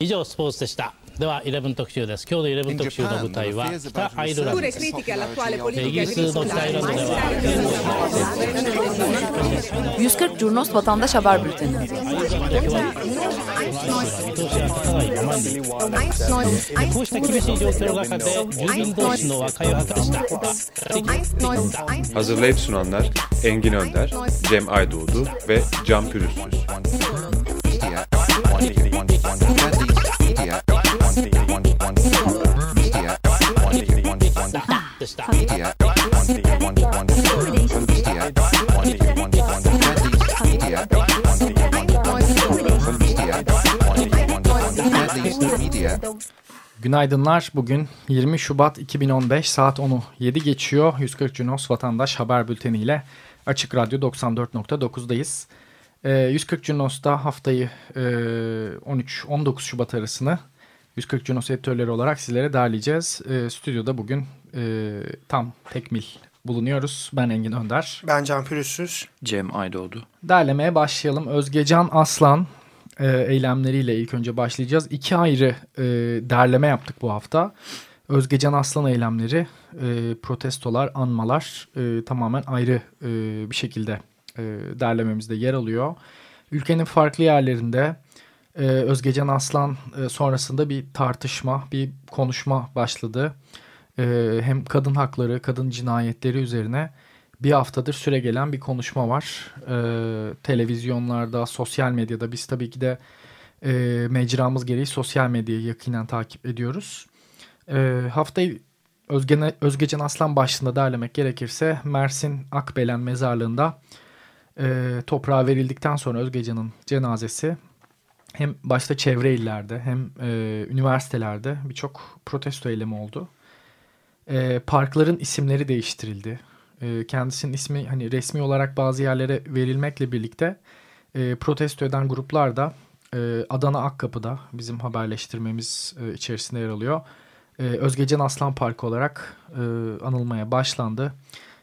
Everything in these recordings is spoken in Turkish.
以上スポーツでしたでは11特集です今日の11特集の舞台は北アイルランドですイギリスの北アイルランドでは140 Curnos Vatandaş Haber Bülteni こうした厳しい状況の中で住民同士の和解を図りした Hazırlayıp sunanlar Engin Önder, Cem Aydoğdu ve Can Pürüzsüz. Günaydınlar. Bugün 20 Şubat 2015 saat 10'u 7 geçiyor. 140 Cunos Vatandaş Haber Bülteni ile Açık Radyo 94.9'dayız. Ee, 140 Cunos'ta haftayı e, 13-19 Şubat arasını 140 Cunos editörleri olarak sizlere derleyeceğiz. Ee, stüdyoda bugün e, tam tekmil bulunuyoruz. Ben Engin Önder. Ben Can Pürüzsüz. Cem Aydoğdu. Derlemeye başlayalım. Özgecan Aslan e, eylemleriyle ilk önce başlayacağız. İki ayrı e, derleme yaptık bu hafta. Özgecan Aslan eylemleri, e, protestolar, anmalar e, tamamen ayrı e, bir şekilde e, derlememizde yer alıyor. Ülkenin farklı yerlerinde e, Özgecan Aslan e, sonrasında bir tartışma, bir konuşma başladı. E, hem kadın hakları, kadın cinayetleri üzerine bir haftadır süre gelen bir konuşma var. Televizyonlarda, sosyal medyada biz tabii ki de e, mecramız gereği sosyal medyayı yakinen takip ediyoruz. Ee, haftayı Özgecan Aslan başlığında derlemek gerekirse Mersin Akbelen mezarlığında e, toprağa verildikten sonra Özgecan'ın cenazesi hem başta çevre illerde hem e, üniversitelerde birçok protesto eylemi oldu. E, parkların isimleri değiştirildi e, kendisinin ismi hani resmi olarak bazı yerlere verilmekle birlikte e, protesto eden gruplar da e, Adana Akkapı'da bizim haberleştirmemiz e, içerisinde yer alıyor. E, Özgecan Aslan Parkı olarak e, anılmaya başlandı.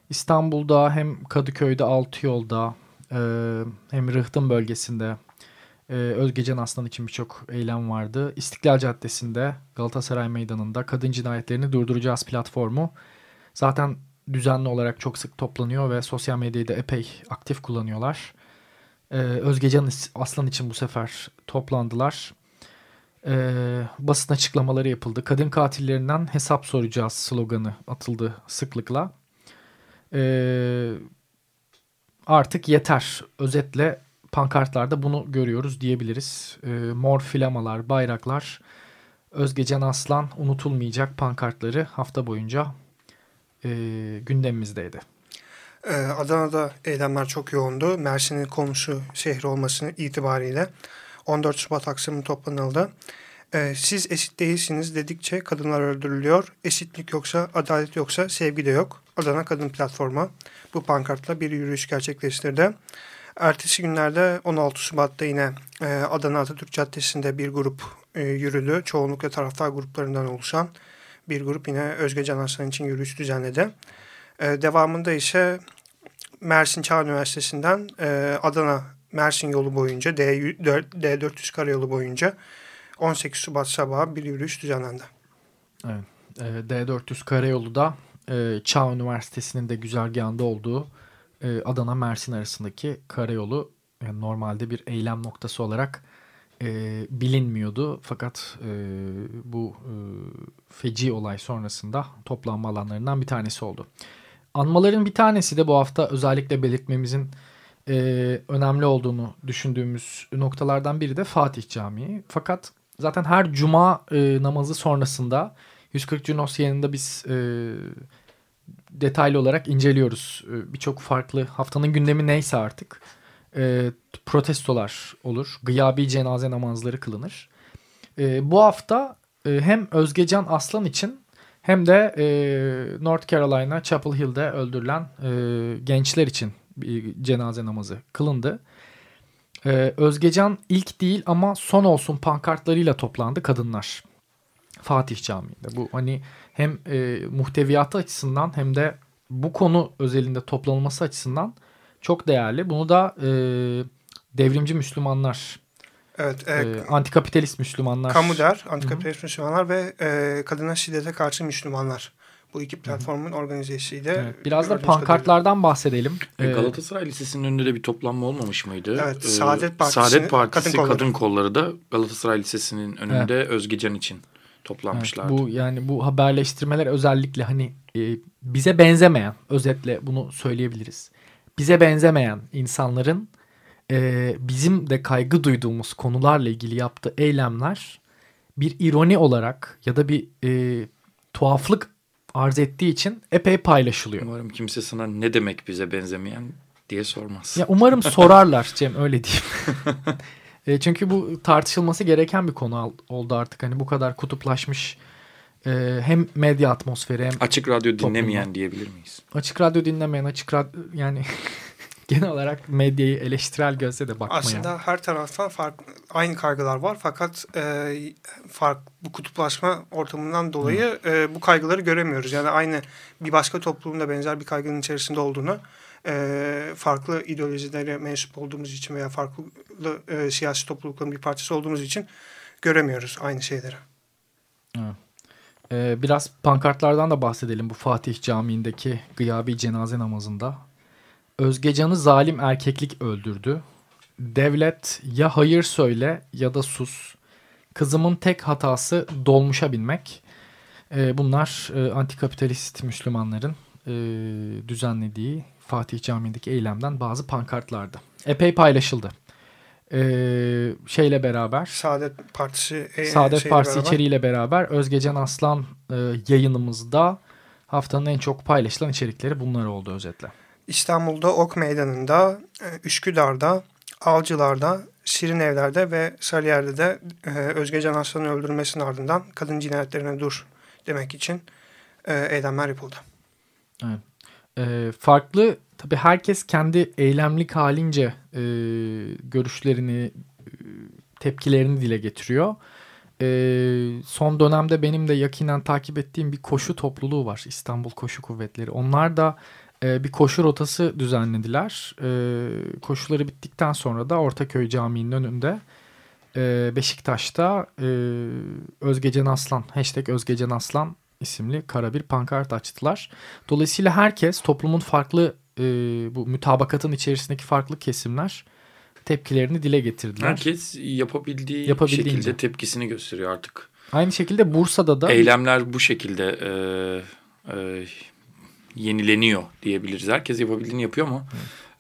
İstanbul'da hem Kadıköy'de Altıyol'da e, hem Rıhtım bölgesinde e, Özgecan Aslan için birçok eylem vardı. İstiklal Caddesi'nde Galatasaray Meydanı'nda kadın cinayetlerini durduracağız platformu. Zaten düzenli olarak çok sık toplanıyor ve sosyal medyayı da epey aktif kullanıyorlar. Ee, Özgecan Aslan için bu sefer toplandılar. Ee, basın açıklamaları yapıldı. Kadın katillerinden hesap soracağız sloganı atıldı sıklıkla. Ee, artık yeter. Özetle pankartlarda bunu görüyoruz diyebiliriz. Ee, mor flamalar, bayraklar, Özgecan Aslan unutulmayacak pankartları hafta boyunca e, gündemimizdeydi. Ee, Adana'da eylemler çok yoğundu. Mersin'in komşu şehri olması itibariyle 14 Şubat akşamı toplanıldı. Ee, siz eşit değilsiniz dedikçe kadınlar öldürülüyor. Eşitlik yoksa, adalet yoksa sevgi de yok. Adana Kadın Platformu bu pankartla bir yürüyüş gerçekleştirdi. Ertesi günlerde 16 Şubat'ta yine e, Adana Atatürk Caddesi'nde bir grup e, yürüdü. Çoğunlukla taraftar gruplarından oluşan bir grup yine Özge Can Arslan için yürüyüş düzenledi. E, devamında ise Mersin Çağ Üniversitesi'nden e, Adana Mersin yolu boyunca D4, D400 karayolu boyunca 18 Şubat sabahı bir yürüyüş düzenlendi. Evet. E, D400 karayolu da e, Çağ Üniversitesi'nin de güzergahında olduğu e, Adana Mersin arasındaki karayolu yani normalde bir eylem noktası olarak e, bilinmiyordu. Fakat e, bu e, feci olay sonrasında toplanma alanlarından bir tanesi oldu. Anmaların bir tanesi de bu hafta özellikle belirtmemizin e, önemli olduğunu düşündüğümüz noktalardan biri de Fatih Camii. Fakat zaten her cuma e, namazı sonrasında 140 Cunos yanında biz e, detaylı olarak inceliyoruz. E, Birçok farklı haftanın gündemi neyse artık e, protestolar olur. Gıyabi cenaze namazları kılınır. E, bu hafta e, hem Özgecan Aslan için hem de e, North Carolina Chapel Hill'de öldürülen e, gençler için bir cenaze namazı kılındı. E, Özgecan ilk değil ama son olsun pankartlarıyla toplandı kadınlar. Fatih Camii'nde. Bu hani hem e, muhteviyatı açısından hem de bu konu özelinde toplanılması açısından çok değerli. Bunu da e, devrimci Müslümanlar Evet. E, e, antikapitalist Müslümanlar. Kamu der, antikapitalist Hı-hı. Müslümanlar ve e, kadına şiddete karşı Müslümanlar. Bu iki platformun organizesiyle. Evet, biraz da pankartlardan kadarıyla. bahsedelim. E, Galatasaray Lisesi'nin önünde de bir toplanma olmamış mıydı? Evet. Saadet Partisi, Saadet Partisi kadın, kadın kolları da Galatasaray Lisesi'nin önünde evet. Özgecan için toplanmışlardı. Evet, bu yani bu haberleştirmeler özellikle hani e, bize benzemeyen özetle bunu söyleyebiliriz. Bize benzemeyen insanların e, bizim de kaygı duyduğumuz konularla ilgili yaptığı eylemler bir ironi olarak ya da bir e, tuhaflık arz ettiği için epey paylaşılıyor. Umarım kimse sana ne demek bize benzemeyen diye sormaz. Ya umarım sorarlar Cem öyle diyeyim. e, çünkü bu tartışılması gereken bir konu oldu artık. Hani bu kadar kutuplaşmış e, hem medya atmosferi hem açık radyo dinlemeyen topluma. diyebilir miyiz? Açık radyo dinlemeyen, açık radyo yani genel olarak medyayı eleştirel gözle de bakmayan. Aslında her taraftan fark, aynı kaygılar var fakat e, fark bu kutuplaşma ortamından dolayı e, bu kaygıları göremiyoruz. Yani aynı bir başka toplumda benzer bir kaygının içerisinde olduğunu e, farklı ideolojilere mensup olduğumuz için veya farklı e, siyasi toplulukların bir parçası olduğumuz için göremiyoruz aynı şeyleri. Evet. Ee, biraz pankartlardan da bahsedelim bu Fatih Camii'ndeki gıyabi cenaze namazında. Özgecan'ı zalim erkeklik öldürdü. Devlet ya hayır söyle ya da sus. Kızımın tek hatası dolmuşa binmek. Ee, bunlar e, antikapitalist Müslümanların e, düzenlediği Fatih Camii'ndeki eylemden bazı pankartlardı. Epey paylaşıldı e, şeyle beraber Saadet Partisi e, Saadet Partisi beraber. içeriğiyle beraber Özgecan Aslan e, yayınımızda haftanın en çok paylaşılan içerikleri bunlar oldu özetle. İstanbul'da Ok Meydanı'nda, e, Üsküdar'da, Avcılar'da, Şirin Evler'de ve Sarıyer'de de e, Özgecan Aslan'ın öldürülmesinin ardından kadın cinayetlerine dur demek için e, eylemler yapıldı. Evet. E, farklı tabii herkes kendi eylemlik halince e, görüşlerini, tepkilerini dile getiriyor. E, son dönemde benim de yakinen takip ettiğim bir koşu topluluğu var. İstanbul Koşu Kuvvetleri. Onlar da bir koşu rotası düzenlediler. E, koşuları bittikten sonra da Ortaköy Camii'nin önünde e, Beşiktaş'ta e, Özgecan Aslan, hashtag Özgecan Aslan isimli kara bir pankart açtılar. Dolayısıyla herkes toplumun farklı e, bu mütabakatın içerisindeki farklı kesimler tepkilerini dile getirdiler. Herkes yapabildiği şekilde tepkisini gösteriyor artık. Aynı şekilde Bursa'da da... Eylemler bu şekilde e, e, yenileniyor diyebiliriz. Herkes yapabildiğini yapıyor ama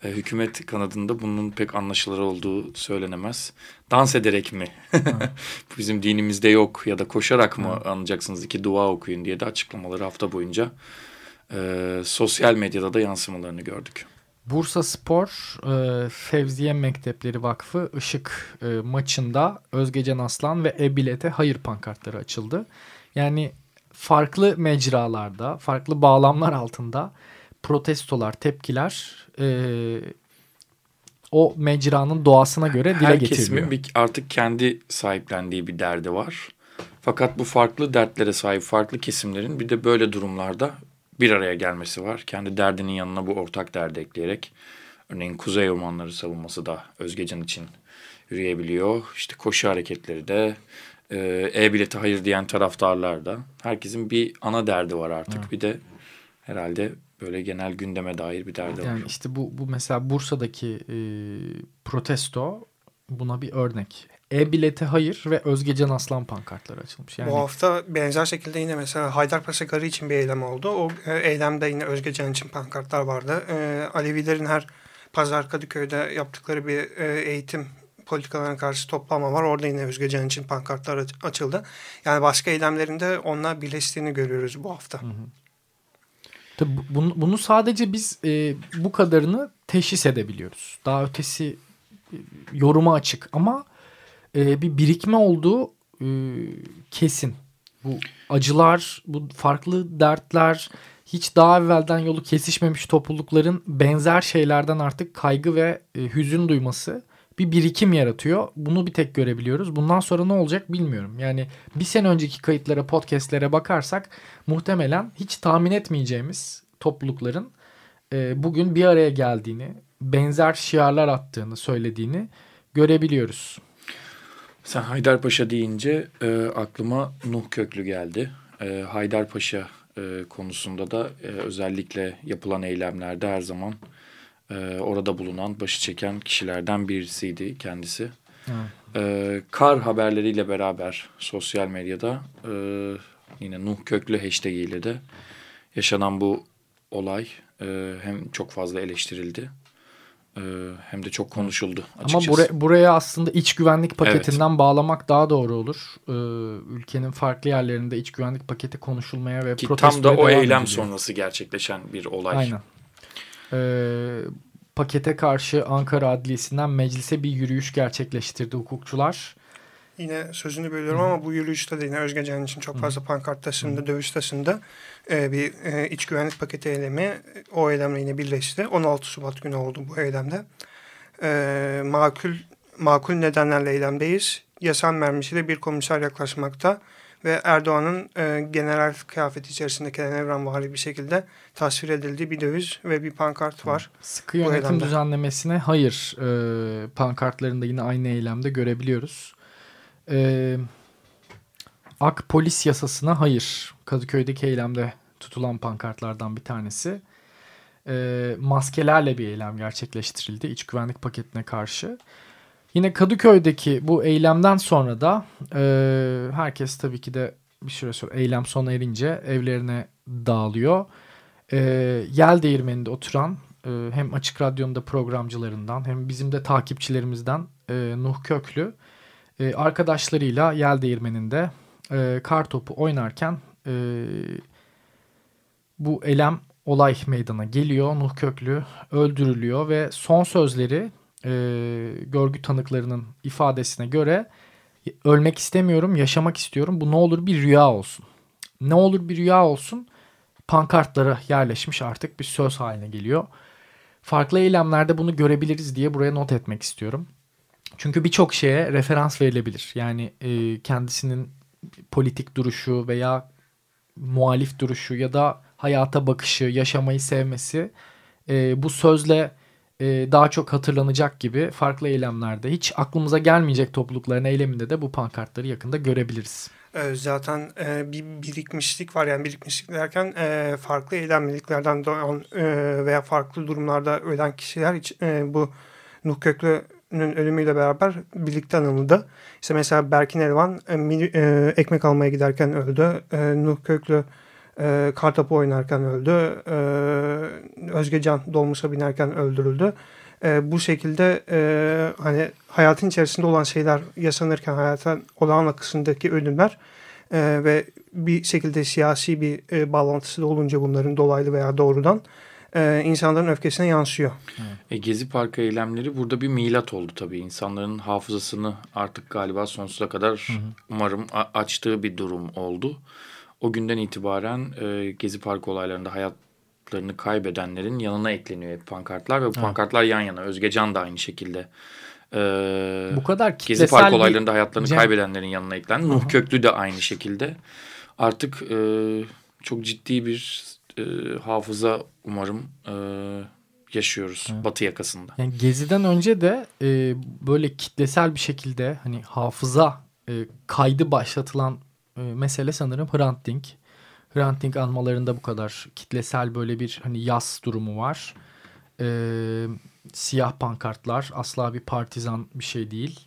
e, hükümet kanadında bunun pek anlaşılır olduğu söylenemez. Dans ederek mi? Bizim dinimizde yok ya da koşarak mı evet. anlayacaksınız iki dua okuyun diye de açıklamaları hafta boyunca e, sosyal medyada da yansımalarını gördük. Bursa Spor e, Fevziye Mektepleri Vakfı Işık e, maçında Özgecan Aslan ve Ebilet'e hayır pankartları açıldı. Yani farklı mecralarda, farklı bağlamlar altında protestolar, tepkiler e, o mecranın doğasına göre dile Her getiriliyor. Kesimin artık kendi sahiplendiği bir derdi var. Fakat bu farklı dertlere sahip farklı kesimlerin bir de böyle durumlarda bir araya gelmesi var. Kendi derdinin yanına bu ortak derdi ekleyerek. Örneğin Kuzey Ormanları savunması da Özgecan için yürüyebiliyor. İşte koşu hareketleri de e, e-bilete hayır diyen taraftarlar da. Herkesin bir ana derdi var artık. Evet. Bir de herhalde böyle genel gündeme dair bir derdi yani var. Yani işte bu, bu mesela Bursa'daki e, protesto buna bir örnek. E-bilete hayır ve Özgecan Aslan pankartları açılmış. Yani... Bu hafta benzer şekilde yine mesela Haydarpaşa Garı için bir eylem oldu. O e, eylemde yine Özgecan için pankartlar vardı. E, Alevilerin her pazar Kadıköy'de yaptıkları bir e, eğitim politikalarına karşı toplanma var. Orada yine Özgecan için pankartlar açıldı. Yani başka eylemlerinde onunla birleştiğini görüyoruz bu hafta. Hı hı. Tabii bunu, bunu sadece biz e, bu kadarını teşhis edebiliyoruz. Daha ötesi e, yoruma açık ama e, bir birikme olduğu e, kesin. Bu acılar, bu farklı dertler, hiç daha evvelden yolu kesişmemiş toplulukların benzer şeylerden artık kaygı ve e, hüzün duyması bir birikim yaratıyor. Bunu bir tek görebiliyoruz. Bundan sonra ne olacak bilmiyorum. Yani bir sene önceki kayıtlara, podcastlere bakarsak muhtemelen hiç tahmin etmeyeceğimiz toplulukların e, bugün bir araya geldiğini, benzer şiarlar attığını söylediğini görebiliyoruz. Sen Haydarpaşa deyince e, aklıma Nuh Köklü geldi. E, Haydarpaşa e, konusunda da e, özellikle yapılan eylemlerde her zaman e, orada bulunan, başı çeken kişilerden birisiydi kendisi. E, kar haberleriyle beraber sosyal medyada e, yine Nuh Köklü hashtag ile de yaşanan bu olay e, hem çok fazla eleştirildi e, hem de çok konuşuldu açıkçası. Ama buraya, buraya aslında iç güvenlik paketinden evet. bağlamak daha doğru olur. Ee, ülkenin farklı yerlerinde iç güvenlik paketi konuşulmaya ve Ki tam da o eylem ediliyor. sonrası gerçekleşen bir olay. Aynen. Ee, pakete karşı Ankara Adliyesi'nden meclise bir yürüyüş gerçekleştirdi hukukçular. Yine sözünü bölüyorum Hı. ama bu yürüyüşte de yine Özgecan için çok fazla Hı. pankart taşındı, dövüş taşındı. Ee, bir e, iç güvenlik paketi eylemi o eylemle yine birleşti. 16 Şubat günü oldu bu eylemde. Ee, makul makul nedenlerle eylemdeyiz. Yasan mermisiyle bir komiser yaklaşmakta ve Erdoğan'ın e, general kıyafeti içerisinde Kenan Evrenvari bir şekilde tasvir edildiği bir döviz ve bir pankart var. Sıkı yönetim düzenlemesine hayır e, pankartlarında yine aynı eylemde görebiliyoruz. E, Ak polis yasasına hayır. Kadıköy'deki eylemde tutulan pankartlardan bir tanesi. E, maskelerle bir eylem gerçekleştirildi iç güvenlik paketine karşı. Yine Kadıköy'deki bu eylemden sonra da e, herkes tabii ki de bir süre sonra eylem sona erince evlerine dağılıyor. E, yel değirmeninde oturan e, hem Açık Radyo'nun da programcılarından hem bizim de takipçilerimizden e, Nuh Köklü e, arkadaşlarıyla yel değirmeninde e, kar topu oynarken e, bu elem olay meydana geliyor. Nuh Köklü öldürülüyor ve son sözleri e, görgü tanıklarının ifadesine göre ölmek istemiyorum, yaşamak istiyorum. Bu ne olur bir rüya olsun. Ne olur bir rüya olsun pankartlara yerleşmiş artık bir söz haline geliyor. Farklı eylemlerde bunu görebiliriz diye buraya not etmek istiyorum. Çünkü birçok şeye referans verilebilir. Yani e, kendisinin politik duruşu veya muhalif duruşu ya da hayata bakışı, yaşamayı sevmesi e, bu sözle e, daha çok hatırlanacak gibi farklı eylemlerde hiç aklımıza gelmeyecek toplulukların eyleminde de bu pankartları yakında görebiliriz. E, zaten e, bir birikmişlik var yani birikmişlik derken e, farklı eylemliliklerden doğan e, veya farklı durumlarda ölen kişiler hiç e, bu Nuh Köklü'nün ölümüyle beraber birlikte anıldı. İşte mesela Berkin Elvan e, e, ekmek almaya giderken öldü. E, Nuh Köklü e, kartopu oynarken öldü. E, Özgecan dolmuşa binerken öldürüldü. E, bu şekilde e, hani hayatın içerisinde olan şeyler yaşanırken hayatın olağan akışındaki ölümler e, ve bir şekilde siyasi bir e, bağlantısı da olunca bunların dolaylı veya doğrudan e, insanların öfkesine yansıyor. E, Gezi Parkı eylemleri burada bir milat oldu tabii. İnsanların hafızasını artık galiba sonsuza kadar hı hı. umarım açtığı bir durum oldu. O günden itibaren e, Gezi Parkı olaylarında hayatlarını kaybedenlerin yanına ekleniyor hep pankartlar ve bu pankartlar yan yana. Özgecan da aynı şekilde. Ee, Bu kadar kitlesel Gezi Park olaylarında hayatlarını Cem... kaybedenlerin yanına eklendi. Nuh Köklü de aynı şekilde. Artık e, çok ciddi bir e, hafıza umarım e, yaşıyoruz evet. Batı yakasında. Yani Gezi'den önce de e, böyle kitlesel bir şekilde hani hafıza e, kaydı başlatılan e, mesele sanırım Hrant Dink. Hrant Dink anmalarında bu kadar kitlesel böyle bir hani yas durumu var. E, siyah pankartlar asla bir partizan bir şey değil.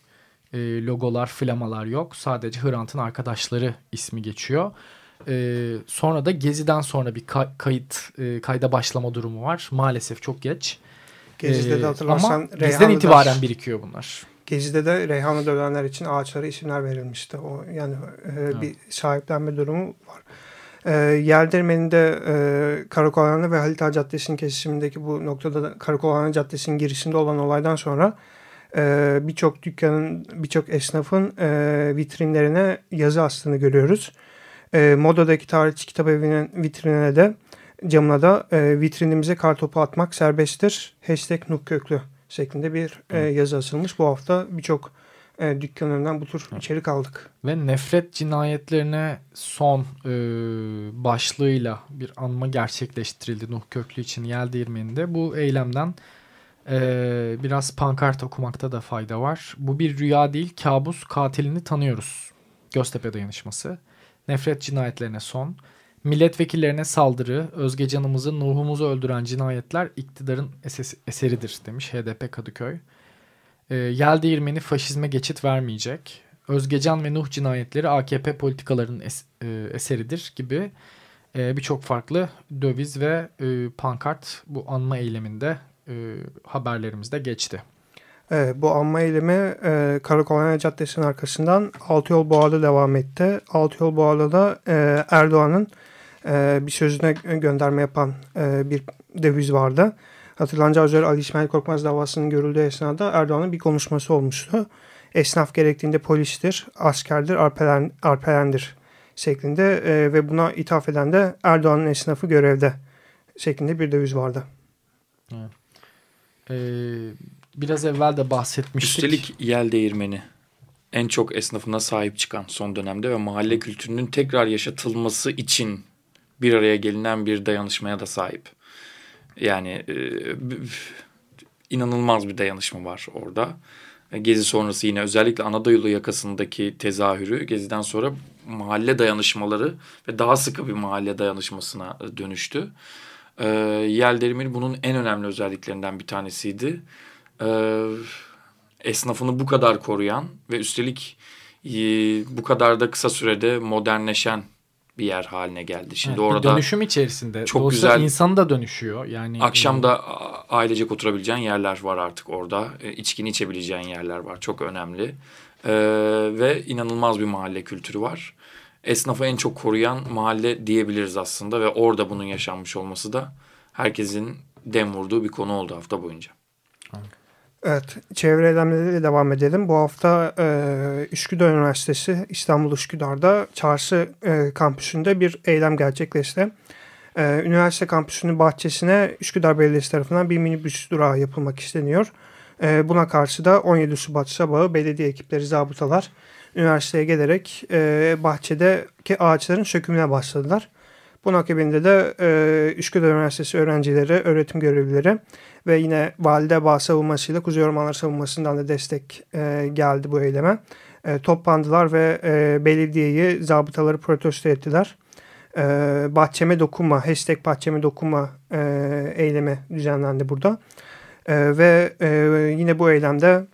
E, logolar, flamalar yok. Sadece Hrant'ın arkadaşları ismi geçiyor. E, sonra da Gezi'den sonra bir kay kayıt e, kayda başlama durumu var. Maalesef çok geç. Gezi'de de hatırlarsan ama bizden itibaren birikiyor bunlar. Gezi'de de Reyhanlı dövenler için ağaçlara isimler verilmişti. O yani e, bir sahiplenme durumu var. E, Yerdirmen'de e, Karakolanlı ve Halit Ağa Caddesi'nin kesişimindeki bu noktada da Karakolanlı Caddesi'nin girişinde olan olaydan sonra e, birçok dükkanın, birçok esnafın e, vitrinlerine yazı astığını görüyoruz. E, Moda'daki tarihçi kitap evinin vitrinine de camına da e, vitrinimize kartopu atmak serbesttir. Hashtag Nuk Köklü şeklinde bir e, yazı asılmış. Bu hafta birçok e, dükkan önünden bu tür içerik aldık. Ve nefret cinayetlerine son e, başlığıyla bir anma gerçekleştirildi Nuh Köklü için Yel Değirmeni'nde. Bu eylemden Ee, biraz pankart okumakta da fayda var. Bu bir rüya değil, kabus katilini tanıyoruz. Göztepe dayanışması. Nefret cinayetlerine son. Milletvekillerine saldırı, Özgecan'ımızı, Nuh'umuzu öldüren cinayetler iktidarın eseridir demiş HDP Kadıköy. E, yel değirmeni faşizme geçit vermeyecek. Özgecan ve Nuh cinayetleri AKP politikalarının es, e, eseridir gibi e, birçok farklı döviz ve e, pankart bu anma eyleminde e, haberlerimizde geçti. Evet, bu anma eylemi e, Karakolonya Caddesi'nin arkasından Altıyol Boğa'da devam etti. Altıyol Boğa'da da e, Erdoğan'ın e, bir sözüne gönderme yapan e, bir döviz vardı. Hatırlanacağı üzere Ali İsmail Korkmaz davasının görüldüğü esnada Erdoğan'ın bir konuşması olmuştu. Esnaf gerektiğinde polistir, askerdir, arpelen, arpelendir şeklinde e, ve buna ithaf eden de Erdoğan'ın esnafı görevde şeklinde bir döviz vardı. Evet. Ee, biraz evvel de bahsetmiştik. Üstelik yel değirmeni en çok esnafına sahip çıkan son dönemde ve mahalle kültürünün tekrar yaşatılması için bir araya gelinen bir dayanışmaya da sahip. Yani e, inanılmaz bir dayanışma var orada. Gezi sonrası yine özellikle Anadolu yakasındaki tezahürü Gezi'den sonra mahalle dayanışmaları ve daha sıkı bir mahalle dayanışmasına dönüştü. E, Yel Derimir bunun en önemli özelliklerinden bir tanesiydi. E, esnafını bu kadar koruyan ve üstelik e, bu kadar da kısa sürede modernleşen bir yer haline geldi. Şimdi evet, orada dönüşüm içerisinde çok güzel insan da dönüşüyor. Yani akşam da ailecek oturabileceğin yerler var artık orada. E, içkini içebileceğin yerler var. Çok önemli. Ee, ve inanılmaz bir mahalle kültürü var. Esnafı en çok koruyan mahalle diyebiliriz aslında ve orada bunun yaşanmış olması da herkesin dem vurduğu bir konu oldu hafta boyunca. Evet. Çevre eylemleriyle devam edelim. Bu hafta e, Üsküdar Üniversitesi İstanbul Üsküdar'da Çarşı e, kampüsünde bir eylem gerçekleşti. E, üniversite kampüsünün bahçesine Üsküdar Belediyesi tarafından bir minibüs durağı yapılmak isteniyor. E, buna karşı da 17 Şubat sabahı belediye ekipleri, zabıtalar üniversiteye gelerek e, bahçedeki ağaçların sökümüne başladılar. Bunun akabinde de e, Üsküdar Üniversitesi öğrencileri, öğretim görevlileri ve yine Valide Bağ savunmasıyla Kuzey Ormanları savunmasından da destek e, geldi bu eyleme. E, toplandılar ve e, belediyeyi, zabıtaları protesto ettiler. E, bahçeme dokunma, hashtag bahçeme dokunma e, eylemi düzenlendi burada. E, ve e, yine bu eylemde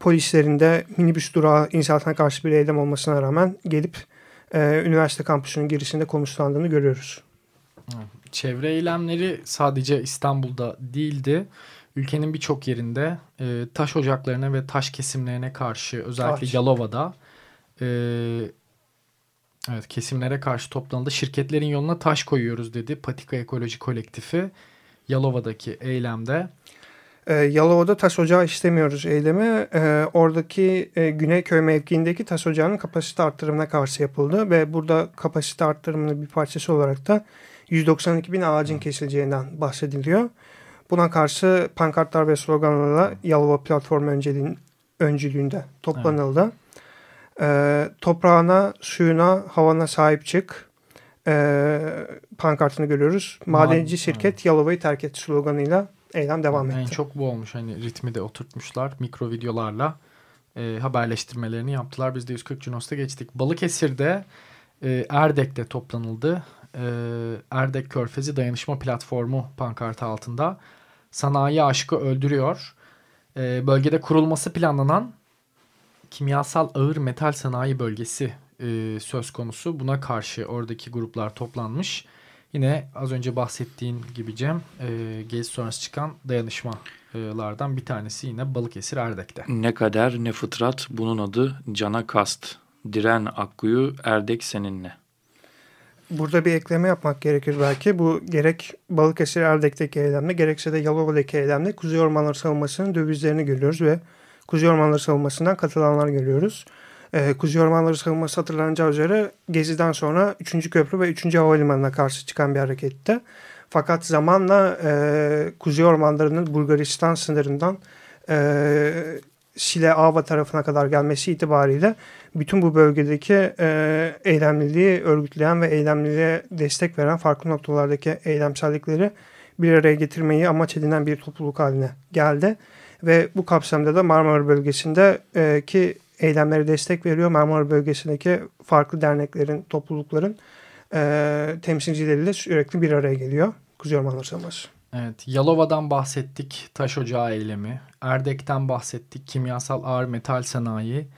polislerin de minibüs durağı inşaatına karşı bir eylem olmasına rağmen gelip e, üniversite kampüsünün girişinde konuşlandığını görüyoruz. Çevre eylemleri sadece İstanbul'da değildi. Ülkenin birçok yerinde e, taş ocaklarına ve taş kesimlerine karşı özellikle taş. Yalova'da e, evet kesimlere karşı toplandı. Şirketlerin yoluna taş koyuyoruz dedi Patika Ekoloji Kolektifi Yalova'daki eylemde. E, Yalova'da taş ocağı istemiyoruz eylemi. E, oradaki e, Güneyköy mevkiindeki taş ocağının kapasite arttırımına karşı yapıldı ve burada kapasite arttırımının bir parçası olarak da 192 bin ağacın kesileceğinden bahsediliyor. Buna karşı pankartlar ve sloganlarla Yalova platform öncülüğünde toplanıldı. Evet. Ee, toprağına, suyuna, havana sahip çık ee, pankartını görüyoruz. Madenci şirket evet. Yalova'yı terk et sloganıyla eylem devam etti. En çok bu olmuş. Hani ritmi de oturtmuşlar. Mikro videolarla e, haberleştirmelerini yaptılar. Biz de 140 Cunos'ta geçtik. Balıkesir'de e, Erdek'te toplanıldı e, Erdek Körfezi Dayanışma Platformu pankartı altında sanayi aşkı öldürüyor. E, bölgede kurulması planlanan kimyasal ağır metal sanayi bölgesi e, söz konusu. Buna karşı oradaki gruplar toplanmış. Yine az önce bahsettiğin gibi Cem e, gezi sonrası çıkan dayanışmalardan bir tanesi yine Balıkesir Erdek'te. Ne kader ne fıtrat bunun adı cana kast. Diren Akkuyu Erdek seninle burada bir ekleme yapmak gerekir belki. Bu gerek Balıkesir Erdek'teki eylemde gerekse de Yalova'daki eylemde Kuzey Ormanları Savunması'nın dövizlerini görüyoruz ve Kuzey Ormanları Savunması'ndan katılanlar görüyoruz. Ee, Kuzey Ormanları Savunması hatırlanacağı üzere Gezi'den sonra 3. Köprü ve 3. Havalimanı'na karşı çıkan bir hareketti. Fakat zamanla e, Kuzey Ormanları'nın Bulgaristan sınırından e, Şile Ava tarafına kadar gelmesi itibariyle bütün bu bölgedeki e, eylemliliği örgütleyen ve eylemliliğe destek veren farklı noktalardaki eylemsellikleri bir araya getirmeyi amaç edinen bir topluluk haline geldi. Ve bu kapsamda da Marmara bölgesinde e, eylemlere destek veriyor. Marmara bölgesindeki farklı derneklerin, toplulukların e, temsilcileriyle sürekli bir araya geliyor. Kuzey Ormanları Savunması. Evet, Yalova'dan bahsettik, taş ocağı eylemi. Erdek'ten bahsettik, kimyasal ağır metal sanayi.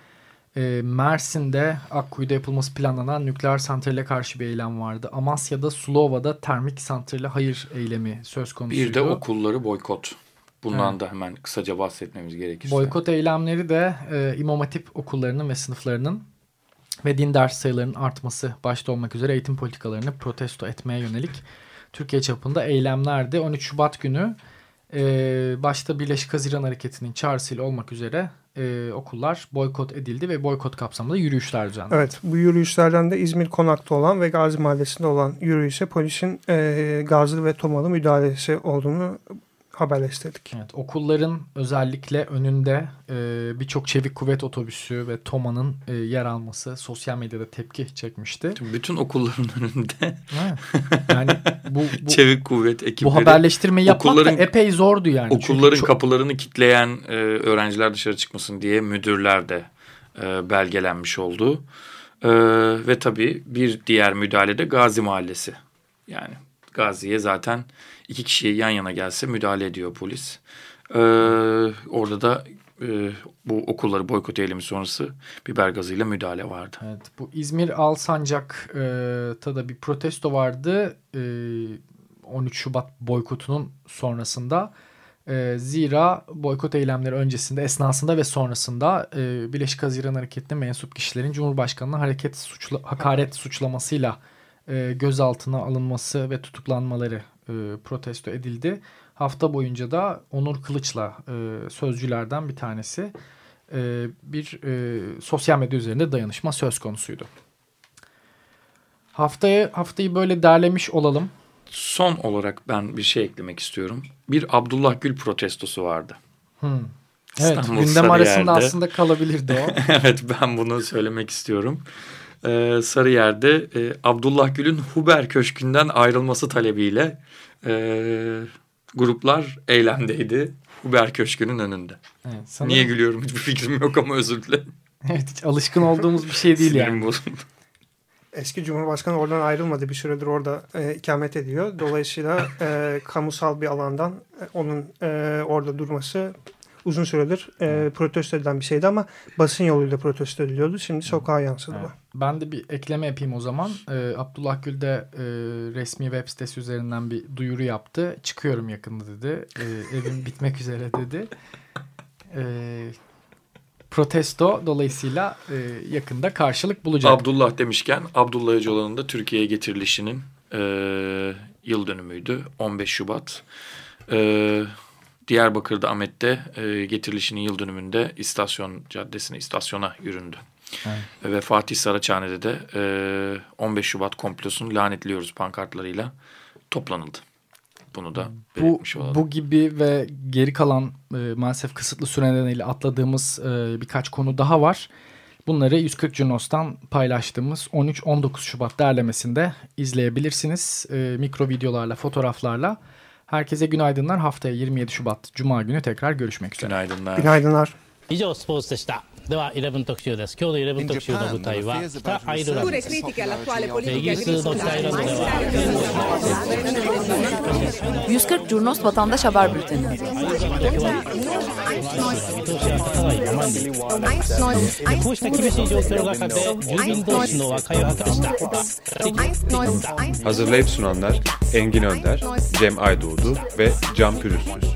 E, Mersin'de Akkuyu'da yapılması planlanan nükleer santrale karşı bir eylem vardı. Amasya'da Sulova'da termik santrale hayır eylemi söz konusuydu. Bir de okulları boykot. Bundan evet. da hemen kısaca bahsetmemiz gerekirse. Boykot eylemleri de e, İmam Hatip okullarının ve sınıflarının ve din ders sayılarının artması başta olmak üzere eğitim politikalarını protesto etmeye yönelik Türkiye çapında eylemlerdi. 13 Şubat günü e, başta Birleşik Haziran Hareketi'nin çağrısıyla olmak üzere e, okullar boykot edildi ve boykot kapsamında yürüyüşler düzenlendi. Evet bu yürüyüşlerden de İzmir Konak'ta olan ve Gazi Mahallesi'nde olan yürüyüşe polisin e, gazlı ve tomalı müdahalesi olduğunu haberleştirdik. Evet, okulların özellikle önünde e, birçok çevik kuvvet otobüsü ve TOMA'nın e, yer alması sosyal medyada tepki çekmişti. Bütün okulların önünde. Yani bu, bu çevik kuvvet ekipleri. Bu haberleştirmeyi yapmak da epey zordu yani. Okulların çok... kapılarını kitleyen e, öğrenciler dışarı çıkmasın diye müdürler de e, belgelenmiş oldu. E, ve tabii bir diğer müdahalede Gazi Mahallesi. Yani Gazi'ye zaten iki kişiye yan yana gelse müdahale ediyor polis. Ee, orada da e, bu okulları boykot eylemi sonrası biber gazıyla müdahale vardı. Evet, bu İzmir Alsancak'ta da bir protesto vardı. E, 13 Şubat boykotunun sonrasında. E, zira boykot eylemleri öncesinde, esnasında ve sonrasında e, Birleşik Haziran Hareketi'ne mensup kişilerin Cumhurbaşkanı'na hareket suçla, hakaret suçlamasıyla e, gözaltına alınması ve tutuklanmaları e, protesto edildi. Hafta boyunca da Onur Kılıç'la e, sözcülerden bir tanesi e, bir e, sosyal medya üzerinde dayanışma söz konusuydu. Haftayı haftayı böyle derlemiş olalım. Son olarak ben bir şey eklemek istiyorum. Bir Abdullah Gül protestosu vardı. Hmm. Evet, İstanbul gündem arasında aslında kalabilirdi o. evet, ben bunu söylemek istiyorum e, Sarıyer'de e, Abdullah Gül'ün Huber Köşkü'nden ayrılması talebiyle e, gruplar eylemdeydi. Huber Köşkü'nün önünde. Evet, sanırım... Niye gülüyorum hiçbir fikrim yok ama özür dilerim. Evet hiç alışkın olduğumuz bir şey değil yani. bozuldu. Eski Cumhurbaşkanı oradan ayrılmadı. Bir süredir orada e, ikamet ediyor. Dolayısıyla e, kamusal bir alandan e, onun e, orada durması uzun süredir e, protesto edilen bir şeydi ama basın yoluyla protesto ediliyordu. Şimdi sokağa yansıdı. Evet. Ben de bir ekleme yapayım o zaman. Ee, Abdullah Gül de e, resmi web sitesi üzerinden bir duyuru yaptı. Çıkıyorum yakında dedi. E, evim bitmek üzere dedi. E, protesto dolayısıyla e, yakında karşılık bulacak. Abdullah demişken Abdullah Öcalan'ın da Türkiye'ye getirilişinin e, yıl dönümüydü. 15 Şubat. E, Diyarbakır'da Ahmet'te e, getirilişinin yıl dönümünde istasyon caddesine, istasyona yüründü. Evet. Ve Fatih Saraçhane'de de e, 15 Şubat komplosunu lanetliyoruz pankartlarıyla toplanıldı. Bunu da belirtmiş bu, olalım. Bu gibi ve geri kalan e, maalesef kısıtlı süre nedeniyle atladığımız e, birkaç konu daha var. Bunları 140 Junos'tan paylaştığımız 13-19 Şubat derlemesinde izleyebilirsiniz. E, mikro videolarla, fotoğraflarla. Herkese günaydınlar. Haftaya 27 Şubat Cuma günü tekrar görüşmek üzere. Günaydınlar. Günaydınlar. 以上スポーツでした。 では11特集です今日の11特集の舞台は北アイルランドですイギリスの北アイルランドでは140 Curnos Vatandaş Haber Bülteni Hazırlayıp sunanlar Engin Önder, Cem Aydoğdu ve Can Pürüzsüz.